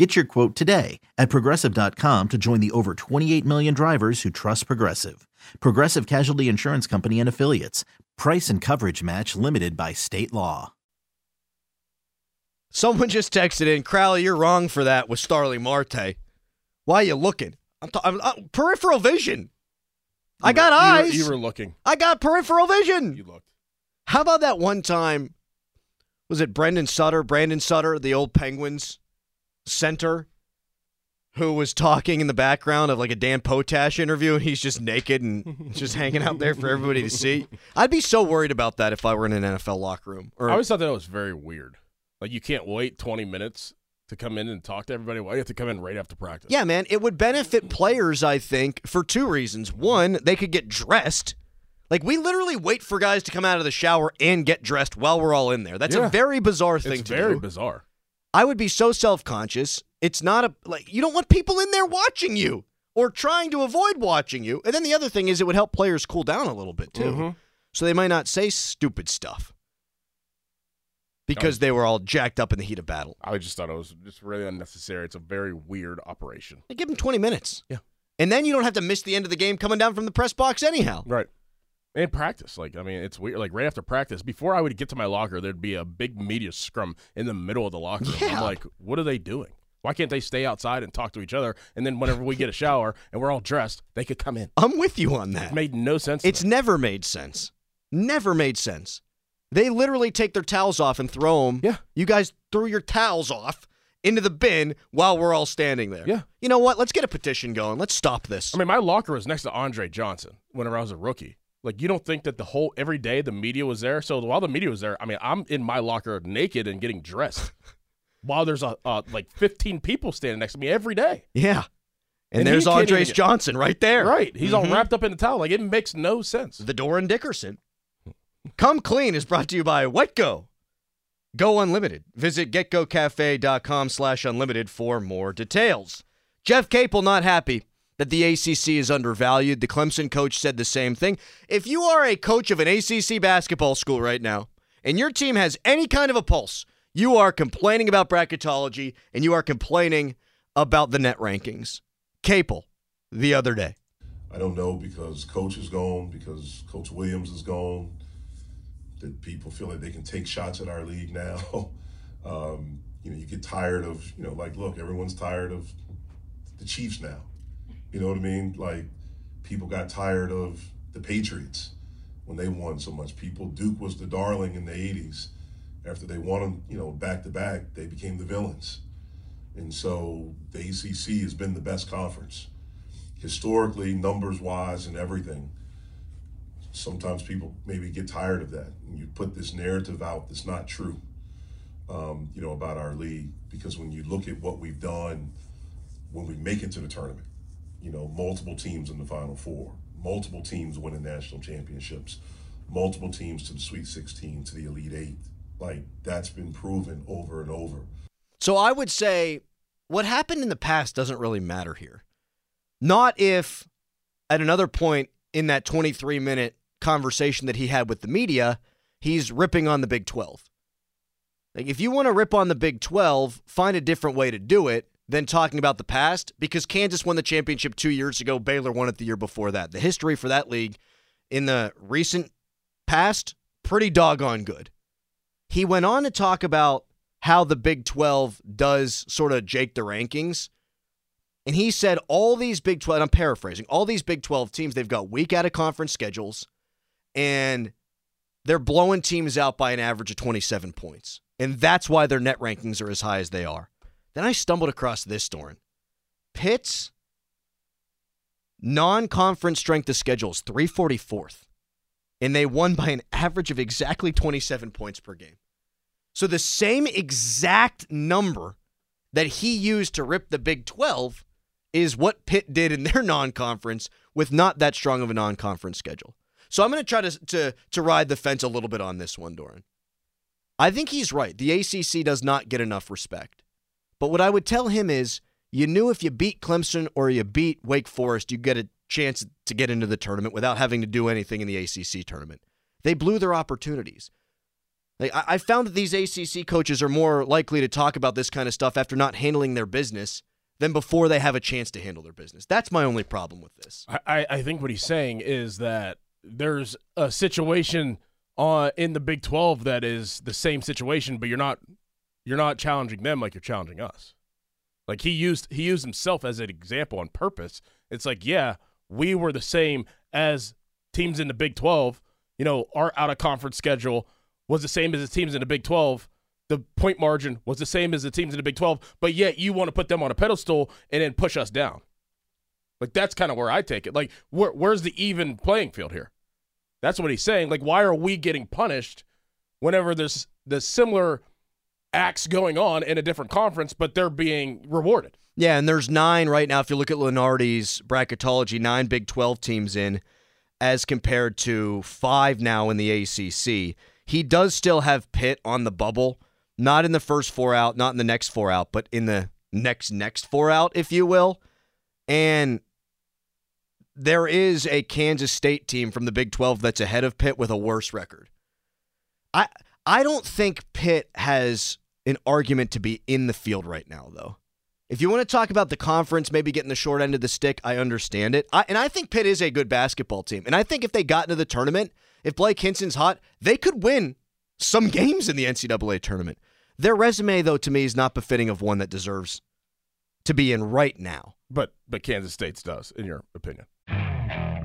Get your quote today at progressive.com to join the over 28 million drivers who trust Progressive. Progressive Casualty Insurance Company and Affiliates. Price and coverage match limited by state law. Someone just texted in, Crowley, you're wrong for that with Starling Marte. Why are you looking? I'm, ta- I'm uh, peripheral vision. I got You were- eyes. You were looking. I got peripheral vision. You looked. How about that one time? Was it Brendan Sutter? Brandon Sutter, the old Penguins center, who was talking in the background of like a Dan Potash interview, and he's just naked and just hanging out there for everybody to see. I'd be so worried about that if I were in an NFL locker room. Or I always thought that was very weird. Like you can't wait 20 minutes to come in and talk to everybody. Why do you have to come in right after practice? yeah, man, it would benefit players. I think for two reasons. One, they could get dressed. Like we literally wait for guys to come out of the shower and get dressed while we're all in there. That's Yeah. a very bizarre thing it's to very do. bizarre. I would be so self conscious. It's not a like you don't want people in there watching you or trying to avoid watching you. And then the other thing is it would help players cool down a little bit too. Mhm. So they might not say stupid stuff because they were all jacked up in the heat of battle. I just thought it was just really unnecessary. It's a very weird operation. They give them 20 minutes. Yeah. And then you don't have to miss the end of the game coming down from the press box anyhow. Right. And practice. Like, I mean, it's weird. Like, right after practice, before I would get to my locker, there'd be a big media scrum in the middle of the locker room. Yeah. I'm like, what are they doing? Why can't they stay outside and talk to each other? And then whenever we get a shower and we're all dressed, they could come in. I'm with you on that. It made no sense. It's never made sense. Never made sense. They literally take their towels off and throw them. Yeah. You guys threw your towels off into the bin while we're all standing there. Yeah. You know what? Let's get a petition going. Let's stop this. I mean, my locker was next to Andre Johnson whenever I was a rookie. Like, you don't think that the whole every day the media was there? So while the media was there, I mean, I'm in my locker naked and getting dressed while there's a uh, like 15 people standing next to me every day. yeah. And, And there's Andres get- Johnson right there. Right? He's all Mhm. wrapped up in the towel. Like, it makes no sense. The Dorin Dickerson. Come Clean is brought to you by GetGo. Go Unlimited. Visit getgocafe.com slash unlimited for more details. Jeff Capel not happy that the ACC is undervalued. The Clemson coach said the same thing. If you are a coach of an ACC basketball school right now and your team has any kind of a pulse, you are complaining about bracketology and you are complaining about the net rankings. Capel the other day. I don't know because coach is gone, because Coach Williams is gone. That people feel like they can take shots at our league now. um, you know, you get tired of, you know, like, look, everyone's tired of the Chiefs now. You know what I mean? Like, people got tired of the Patriots when they won so much. People, Duke was the darling in the 80s. After they won them, you know, back to back, they became the villains. And so the ACC has been the best conference historically, numbers wise, and everything. Sometimes people maybe get tired of that. And you put this narrative out that's not true, um, you know, about our league. Because when you look at what we've done when we make it to the tournament, you know, multiple teams in the Final Four, multiple teams winning national championships, multiple teams to the Sweet 16, to the Elite Eight. Like, that's been proven over and over. So I would say what happened in the past doesn't really matter here. Not if at another point in that 23 minute conversation that he had with the media, he's ripping on the Big 12. Like if you want to rip on the Big 12, find a different way to do it than talking about the past because Kansas won the championship 2 years ago, Baylor won it the year before that. The history for that league in the recent past pretty doggone good. He went on to talk about how the Big 12 does sort of jake the rankings. And he said all these Big 12, and I'm paraphrasing, all these Big 12 teams, they've got week out of conference schedules. And they're blowing teams out by an average of 27 points. And that's why their net rankings are as high as they are. Then I stumbled across this, Dorin. Pitt's non conference strength of schedule is 344th. And they won by an average of exactly 27 points per game. So the same exact number that he used to rip the Big 12 is what Pitt did in their non conference with not that strong of a non conference schedule. So I'm going to try to, to, to ride the fence a little bit on this one, Dorin. I think he's right. The ACC does not get enough respect. But what I would tell him is you knew if you beat Clemson or you beat Wake Forest, you get a chance to get into the tournament without having to do anything in the ACC tournament. They blew their opportunities. Like, I found that these ACC coaches are more likely to talk about this kind of stuff after not handling their business than before they have a chance to handle their business. That's my only problem with this. I, I think what he's saying is that there's a situation uh, in the Big 12 that is the same situation, but you're not you're not challenging them like you're challenging us. Like he used he used himself as an example on purpose. It's like, yeah, we were the same as teams in the Big 12. You know, our out of conference schedule was the same as the teams in the Big 12. The point margin was the same as the teams in the Big 12, but yet you want to put them on a pedestal and then push us down. Like that's kind of where I take it. Like where, where's the even playing field here? That's what he's saying. Like why are we getting punished whenever there's the similar acts going on in a different conference, but they're being rewarded? Yeah, and there's nine right now. If you look at Lunardi's bracketology, nine Big 12 teams in, as compared to five now in the ACC. He does still have Pitt on the bubble not in the first four out, not in the next four out, but in the next next four out, if you will. And there is a Kansas State team from the Big 12 that's ahead of Pitt with a worse record. I I don't think Pitt has an argument to be in the field right now though. If you want to talk about the conference maybe getting the short end of the stick, I understand it. I, and I think Pitt is a good basketball team. And I think if they got into the tournament, if Blake Hinson's hot, they could win some games in the NCAA tournament. Their resume, though, to me, is not befitting of one that deserves to be in right now. But but Kansas State's does, in your opinion.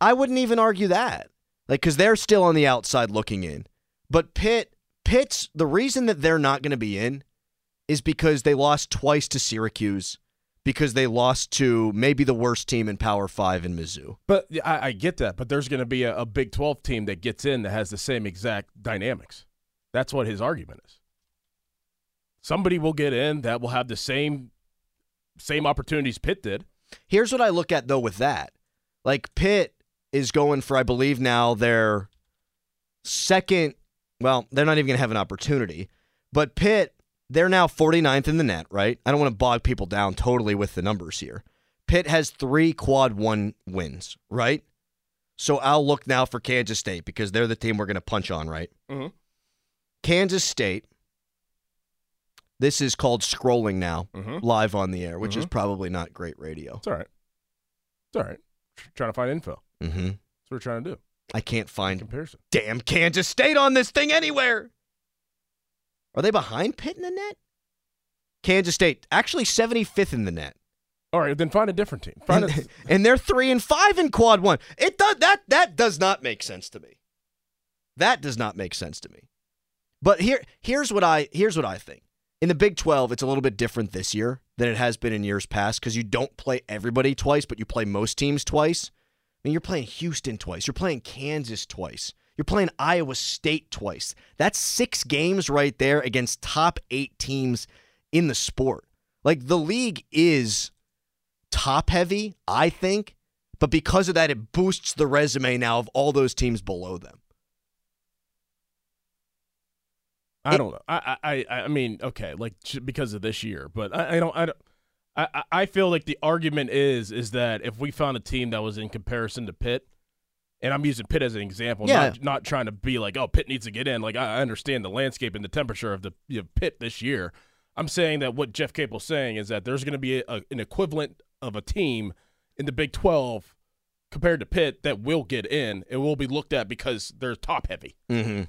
I wouldn't even argue that. Like, because they're still on the outside looking in. But Pitt, Pitt's the reason that they're not going to be in is because they lost twice to Syracuse, because they lost to maybe the worst team in Power Five in Mizzou. But I, I get that. But there's going to be a, a Big 12 team that gets in that has the same exact dynamics. That's what his argument is. Somebody will get in that will have the same same opportunities Pitt did. Here's what I look at though with that. Like Pitt is going for, I believe now their second. Well, they're not even going to have an opportunity, but Pitt they're now 49th in the net, right? I don't want to bog people down totally with the numbers here. Pitt has three quad one wins, right? So I'll look now for Kansas State because they're the team we're going to punch on, right? Mm-hmm. Kansas State. This is called scrolling now, Mhm. live on the air, which is Mhm. probably not great radio. It's all right. It's all right. Trying to find info. Mm-hmm. That's what we're trying to do. I can't find Comparison. damn Kansas State on this thing anywhere. Are they behind Pitt in the net? Kansas State, actually 75th in the net. All right, then find a different team. Find and, a, and they're three and five in quad one. It does that that does not make sense to me. That does not make sense to me. But here here's what I here's what I think. In the Big 12, it's a little bit different this year than it has been in years past because you don't play everybody twice, but you play most teams twice. I mean, you're playing Houston twice. You're playing Kansas twice. You're playing Iowa State twice. That's six games right there against top eight teams in the sport. Like the league is top heavy, I think, but because of that, it boosts the resume now of all those teams below them. I don't know. I, I, I mean, okay, like because of this year, but I, I don't, I don't. I, I feel like the argument is is that if we found a team that was in comparison to Pitt, and I'm using Pitt as an example, Yeah. not, not trying to be like, oh, Pitt needs to get in. Like I understand the landscape and the temperature of the you know, Pitt this year. I'm saying that what Jeff Capel's saying is that there's going to be a, an equivalent of a team in the Big 12 compared to Pitt that will get in and will be looked at because they're top heavy. Mm-hmm.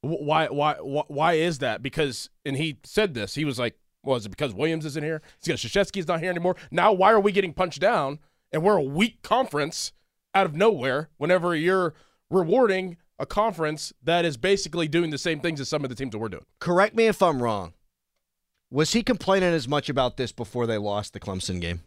Why, why, why, why is that? Because, and he said this. He was like, "Well, is it because Williams isn't here? It's because Krzyzewski's not here anymore. Now, why are we getting punched down? And we're a weak conference out of nowhere. Whenever you're rewarding a conference that is basically doing the same things as some of the teams that we're doing. Correct me if I'm wrong. Was he complaining as much about this before they lost the Clemson game?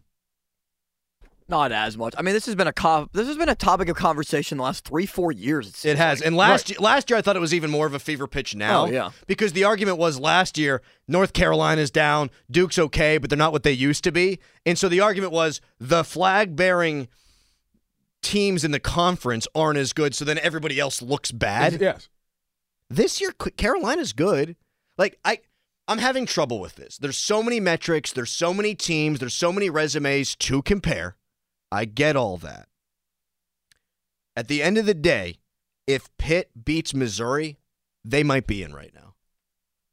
Not as much. I mean, this has been a co- this has been a topic of conversation the last three, four years. It, It has. like. And last year, last year I thought it was even more of a fever pitch oh, now. Oh, yeah. Because the argument was last year North Carolina's down, Duke's okay, but they're not what they used to be. And so the argument was the flag bearing teams in the conference aren't as good, so then everybody else looks bad. Yes. This year Carolina's good. Like I I'm having trouble with this. There's so many metrics, there's so many teams, there's so many resumes to compare. I get all that. At the end of the day, if Pitt beats Missouri, they might be in right now.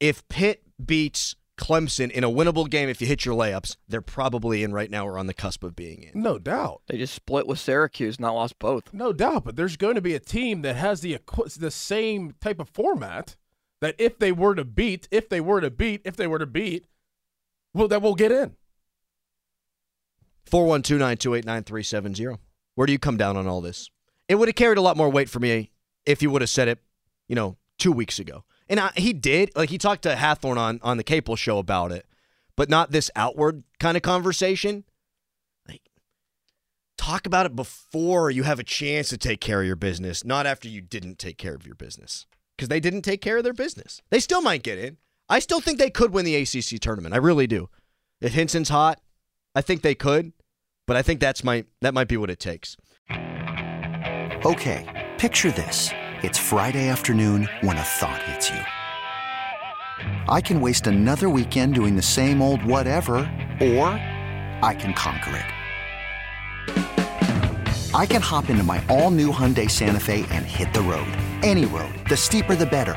If Pitt beats Clemson in a winnable game, if you hit your layups, they're probably in right now or on the cusp of being in. No doubt. They just split with Syracuse, not lost both. No doubt, but there's going to be a team that has the the same type of format that if they were to beat, if they were to beat, if they were to beat, well, that will get in. 412 928 9370. Where do you come down on all this? It would have carried a lot more weight for me if you would have said it, you know, two weeks ago. And I, he did. Like, he talked to Hathorn on, on the Capel show about it, but not this outward kind of conversation. Like, talk about it before you have a chance to take care of your business, not after you didn't take care of your business. Because they didn't take care of their business. They still might get in. I still think they could win the ACC tournament. I really do. If Hinson's hot, I think they could, but I think that's my that might be what it takes. Okay, picture this. It's Friday afternoon when a thought hits you. I can waste another weekend doing the same old whatever, or I can conquer it. I can hop into my all new Hyundai Santa Fe and hit the road. Any road. The steeper, the better.